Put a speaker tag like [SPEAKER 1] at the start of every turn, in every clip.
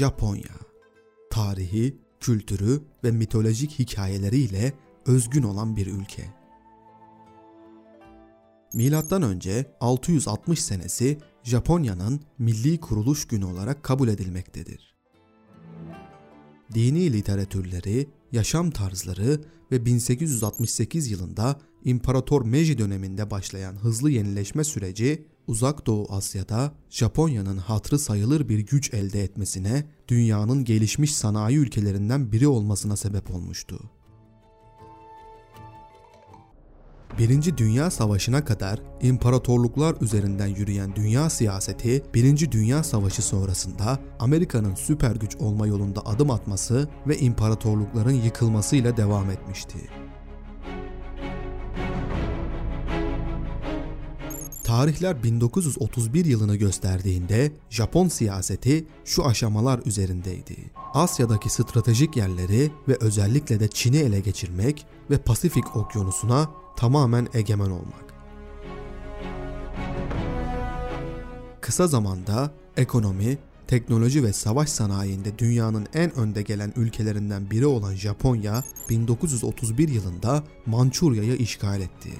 [SPEAKER 1] Japonya. Tarihi, kültürü ve mitolojik hikayeleriyle özgün olan bir ülke. Milattan önce 660 senesi Japonya'nın milli kuruluş günü olarak kabul edilmektedir. Dini literatürleri, yaşam tarzları ve 1868 yılında İmparator Meiji döneminde başlayan hızlı yenileşme süreci Uzak Doğu Asya'da Japonya'nın hatrı sayılır bir güç elde etmesine, dünyanın gelişmiş sanayi ülkelerinden biri olmasına sebep olmuştu. Birinci Dünya Savaşı'na kadar imparatorluklar üzerinden yürüyen dünya siyaseti, Birinci Dünya Savaşı sonrasında Amerika'nın süper güç olma yolunda adım atması ve imparatorlukların yıkılmasıyla devam etmişti. Tarihler 1931 yılını gösterdiğinde Japon siyaseti şu aşamalar üzerindeydi. Asya'daki stratejik yerleri ve özellikle de Çin'i ele geçirmek ve Pasifik Okyanusu'na tamamen egemen olmak. Kısa zamanda ekonomi, teknoloji ve savaş sanayinde dünyanın en önde gelen ülkelerinden biri olan Japonya 1931 yılında Mançurya'yı işgal etti.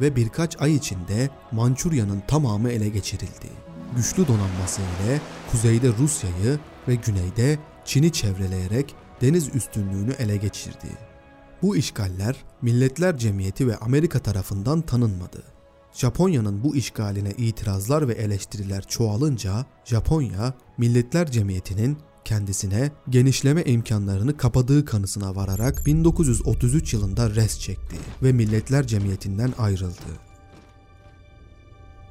[SPEAKER 1] Ve birkaç ay içinde Mançurya'nın tamamı ele geçirildi. Güçlü donanması ile kuzeyde Rusya'yı ve güneyde Çin'i çevreleyerek deniz üstünlüğünü ele geçirdi. Bu işgaller Milletler Cemiyeti ve Amerika tarafından tanınmadı. Japonya'nın bu işgaline itirazlar ve eleştiriler çoğalınca Japonya Milletler Cemiyeti'nin kendisine genişleme imkanlarını kapadığı kanısına vararak 1933 yılında res çekti ve Milletler Cemiyeti'nden ayrıldı.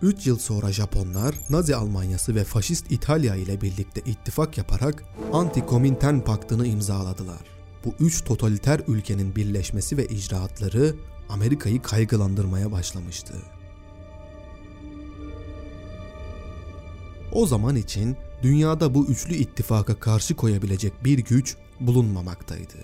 [SPEAKER 1] 3 yıl sonra Japonlar Nazi Almanyası ve faşist İtalya ile birlikte ittifak yaparak Anti-Komintern Paktı'nı imzaladılar. Bu üç totaliter ülkenin birleşmesi ve icraatları Amerika'yı kaygılandırmaya başlamıştı. O zaman için dünyada bu üçlü ittifaka karşı koyabilecek bir güç bulunmamaktaydı.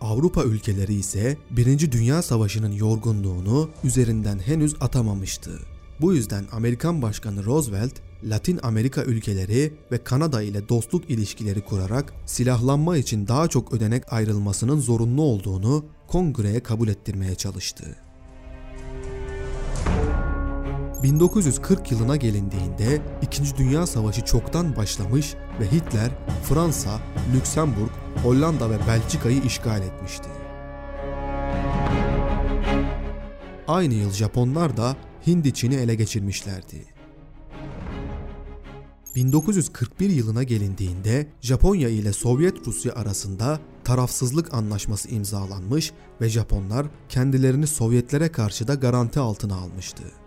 [SPEAKER 1] Avrupa ülkeleri ise 1. Dünya Savaşı'nın yorgunluğunu üzerinden henüz atamamıştı. Bu yüzden Amerikan Başkanı Roosevelt, Latin Amerika ülkeleri ve Kanada ile dostluk ilişkileri kurarak silahlanma için daha çok ödenek ayrılmasının zorunlu olduğunu kongreye kabul ettirmeye çalıştı. 1940 yılına gelindiğinde 2. Dünya Savaşı çoktan başlamış ve Hitler Fransa, Lüksemburg, Hollanda ve Belçika'yı işgal etmişti. Aynı yıl Japonlar da Hindi Çin'i ele geçirmişlerdi. 1941 yılına gelindiğinde Japonya ile Sovyet Rusya arasında tarafsızlık anlaşması imzalanmış ve Japonlar kendilerini Sovyetlere karşı da garanti altına almıştı.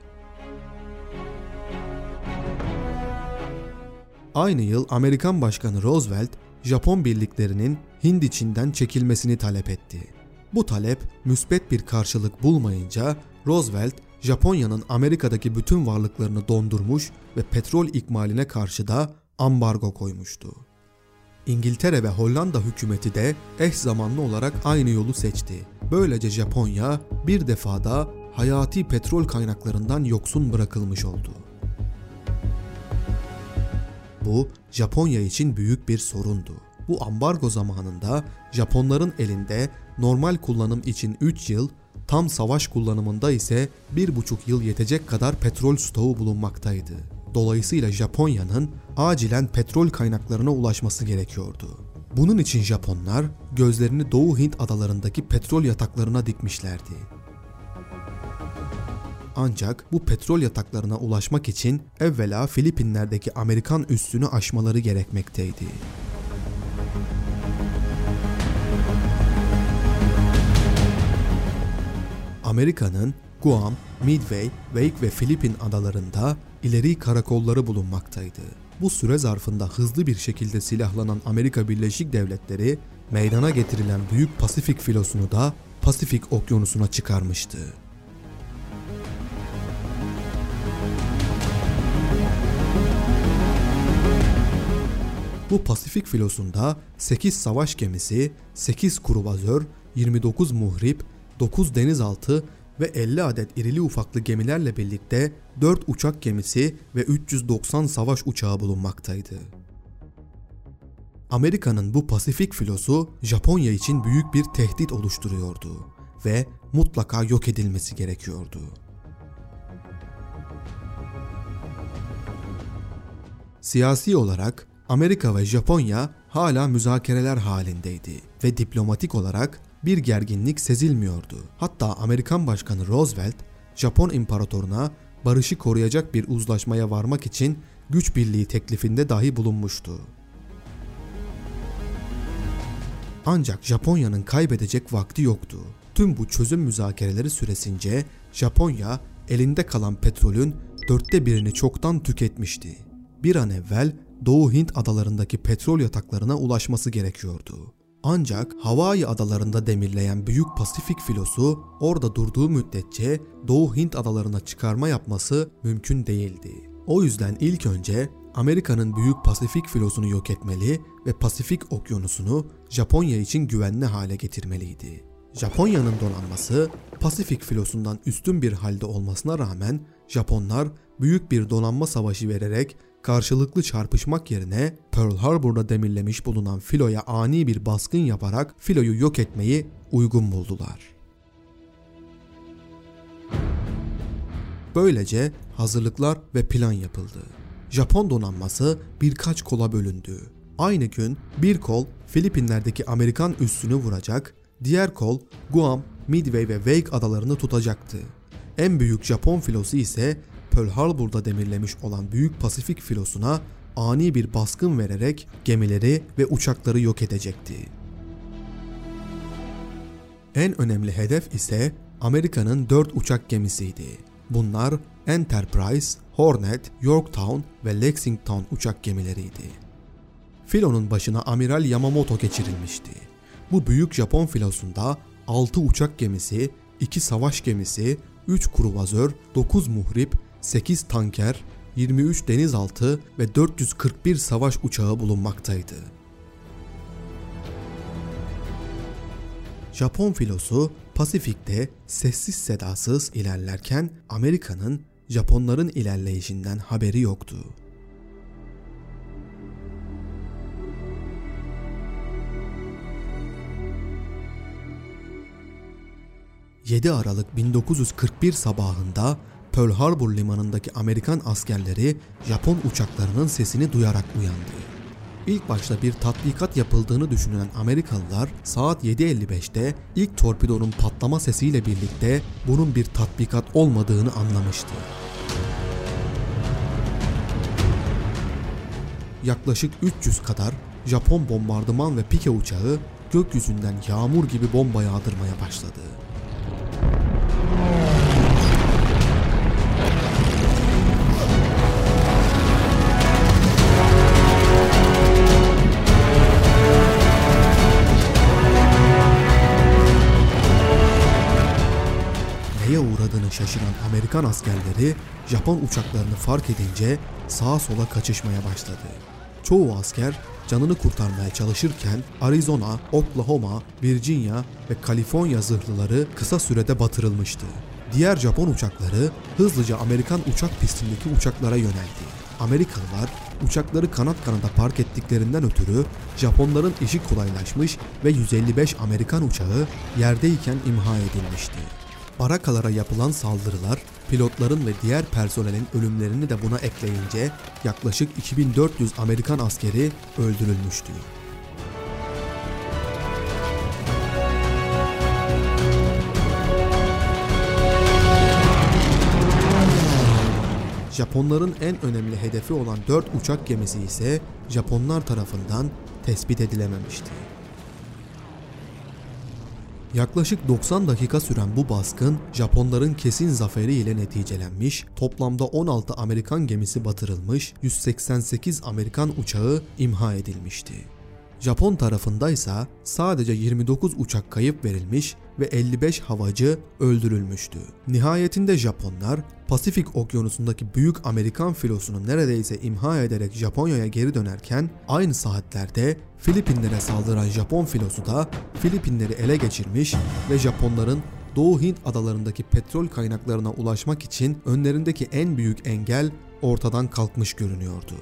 [SPEAKER 1] Aynı yıl Amerikan Başkanı Roosevelt, Japon birliklerinin Hindi Çin'den çekilmesini talep etti. Bu talep müsbet bir karşılık bulmayınca Roosevelt, Japonya'nın Amerika'daki bütün varlıklarını dondurmuş ve petrol ikmaline karşı da ambargo koymuştu. İngiltere ve Hollanda hükümeti de eş zamanlı olarak aynı yolu seçti. Böylece Japonya bir defada hayati petrol kaynaklarından yoksun bırakılmış oldu. Bu Japonya için büyük bir sorundu. Bu ambargo zamanında Japonların elinde normal kullanım için 3 yıl, tam savaş kullanımında ise 1,5 yıl yetecek kadar petrol stoğu bulunmaktaydı. Dolayısıyla Japonya'nın acilen petrol kaynaklarına ulaşması gerekiyordu. Bunun için Japonlar gözlerini Doğu Hint adalarındaki petrol yataklarına dikmişlerdi. Ancak bu petrol yataklarına ulaşmak için evvela Filipinler'deki Amerikan üssünü aşmaları gerekmekteydi. Amerika'nın Guam, Midway, Wake ve Filipin adalarında ileri karakolları bulunmaktaydı. Bu süre zarfında hızlı bir şekilde silahlanan Amerika Birleşik Devletleri meydana getirilen Büyük Pasifik filosunu da Pasifik Okyanusu'na çıkarmıştı. Bu Pasifik filosunda 8 savaş gemisi, 8 kruvazör, 29 muhrip, 9 denizaltı ve 50 adet irili ufaklı gemilerle birlikte 4 uçak gemisi ve 390 savaş uçağı bulunmaktaydı. Amerika'nın bu Pasifik filosu Japonya için büyük bir tehdit oluşturuyordu ve mutlaka yok edilmesi gerekiyordu. Siyasi olarak Amerika ve Japonya hala müzakereler halindeydi ve diplomatik olarak bir gerginlik sezilmiyordu. Hatta Amerikan Başkanı Roosevelt, Japon imparatoruna barışı koruyacak bir uzlaşmaya varmak için güç birliği teklifinde dahi bulunmuştu. Ancak Japonya'nın kaybedecek vakti yoktu. Tüm bu çözüm müzakereleri süresince Japonya elinde kalan petrolün dörtte birini çoktan tüketmişti. Bir an evvel Doğu Hint adalarındaki petrol yataklarına ulaşması gerekiyordu. Ancak Hawaii adalarında demirleyen Büyük Pasifik filosu orada durduğu müddetçe Doğu Hint adalarına çıkarma yapması mümkün değildi. O yüzden ilk önce Amerika'nın Büyük Pasifik filosunu yok etmeli ve Pasifik okyanusunu Japonya için güvenli hale getirmeliydi. Japonya'nın donanması Pasifik filosundan üstün bir halde olmasına rağmen Japonlar büyük bir donanma savaşı vererek karşılıklı çarpışmak yerine Pearl Harbor'da demirlemiş bulunan filoya ani bir baskın yaparak filoyu yok etmeyi uygun buldular. Böylece hazırlıklar ve plan yapıldı. Japon donanması birkaç kola bölündü. Aynı gün bir kol Filipinler'deki Amerikan üssünü vuracak, diğer kol Guam, Midway ve Wake adalarını tutacaktı. En büyük Japon filosu ise Pearl Harbor'da demirlemiş olan Büyük Pasifik filosuna ani bir baskın vererek gemileri ve uçakları yok edecekti. En önemli hedef ise Amerika'nın 4 uçak gemisiydi. Bunlar Enterprise, Hornet, Yorktown ve Lexington uçak gemileriydi. Filonun başına Amiral Yamamoto geçirilmişti. Bu büyük Japon filosunda 6 uçak gemisi, 2 savaş gemisi, 3 kruvazör, 9 muhrip, 8 tanker, 23 denizaltı ve 441 savaş uçağı bulunmaktaydı. Japon filosu Pasifik'te sessiz sedasız ilerlerken Amerika'nın Japonların ilerleyişinden haberi yoktu. 7 Aralık 1941 sabahında Pearl Harbor limanındaki Amerikan askerleri Japon uçaklarının sesini duyarak uyandı. İlk başta bir tatbikat yapıldığını düşünülen Amerikalılar saat 7.55'te ilk torpidonun patlama sesiyle birlikte bunun bir tatbikat olmadığını anlamıştı. Yaklaşık 300 kadar Japon bombardıman ve pike uçağı gökyüzünden yağmur gibi bomba yağdırmaya başladı. Şaşıran Amerikan askerleri Japon uçaklarını fark edince sağa sola kaçışmaya başladı. Çoğu asker canını kurtarmaya çalışırken Arizona, Oklahoma, Virginia ve Kaliforniya zırhlıları kısa sürede batırılmıştı. Diğer Japon uçakları hızlıca Amerikan uçak pistindeki uçaklara yöneldi. Amerikalılar uçakları kanat kanada park ettiklerinden ötürü Japonların işi kolaylaşmış ve 155 Amerikan uçağı yerdeyken imha edilmişti. Barakalara yapılan saldırılar, pilotların ve diğer personelin ölümlerini de buna ekleyince yaklaşık 2400 Amerikan askeri öldürülmüştü. Japonların en önemli hedefi olan 4 uçak gemisi ise Japonlar tarafından tespit edilememişti. Yaklaşık 90 dakika süren bu baskın Japonların kesin zaferi ile neticelenmiş, toplamda 16 Amerikan gemisi batırılmış, 188 Amerikan uçağı imha edilmişti. Japon tarafındaysa sadece 29 uçak kayıp verilmiş ve 55 havacı öldürülmüştü. Nihayetinde Japonlar Pasifik okyanusundaki büyük Amerikan filosunu neredeyse imha ederek Japonya'ya geri dönerken aynı saatlerde Filipinlere saldıran Japon filosu da Filipinleri ele geçirmiş ve Japonların Doğu Hint adalarındaki petrol kaynaklarına ulaşmak için önlerindeki en büyük engel ortadan kalkmış görünüyordu.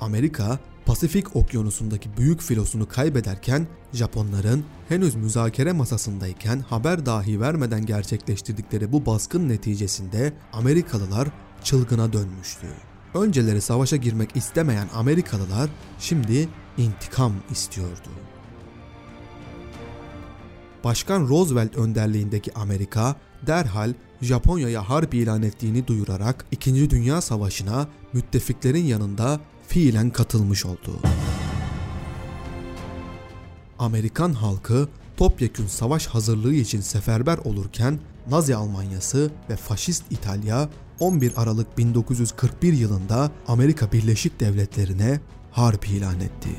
[SPEAKER 1] Amerika, Pasifik Okyanusu'ndaki büyük filosunu kaybederken Japonların henüz müzakere masasındayken haber dahi vermeden gerçekleştirdikleri bu baskın neticesinde Amerikalılar çılgına dönmüştü. Önceleri savaşa girmek istemeyen Amerikalılar şimdi intikam istiyordu. Başkan Roosevelt önderliğindeki Amerika derhal Japonya'ya harp ilan ettiğini duyurarak 2. Dünya Savaşı'na müttefiklerin yanında fiilen katılmış oldu. Amerikan halkı topyekün savaş hazırlığı için seferber olurken Nazi Almanyası ve Faşist İtalya 11 Aralık 1941 yılında Amerika Birleşik Devletleri'ne harp ilan etti.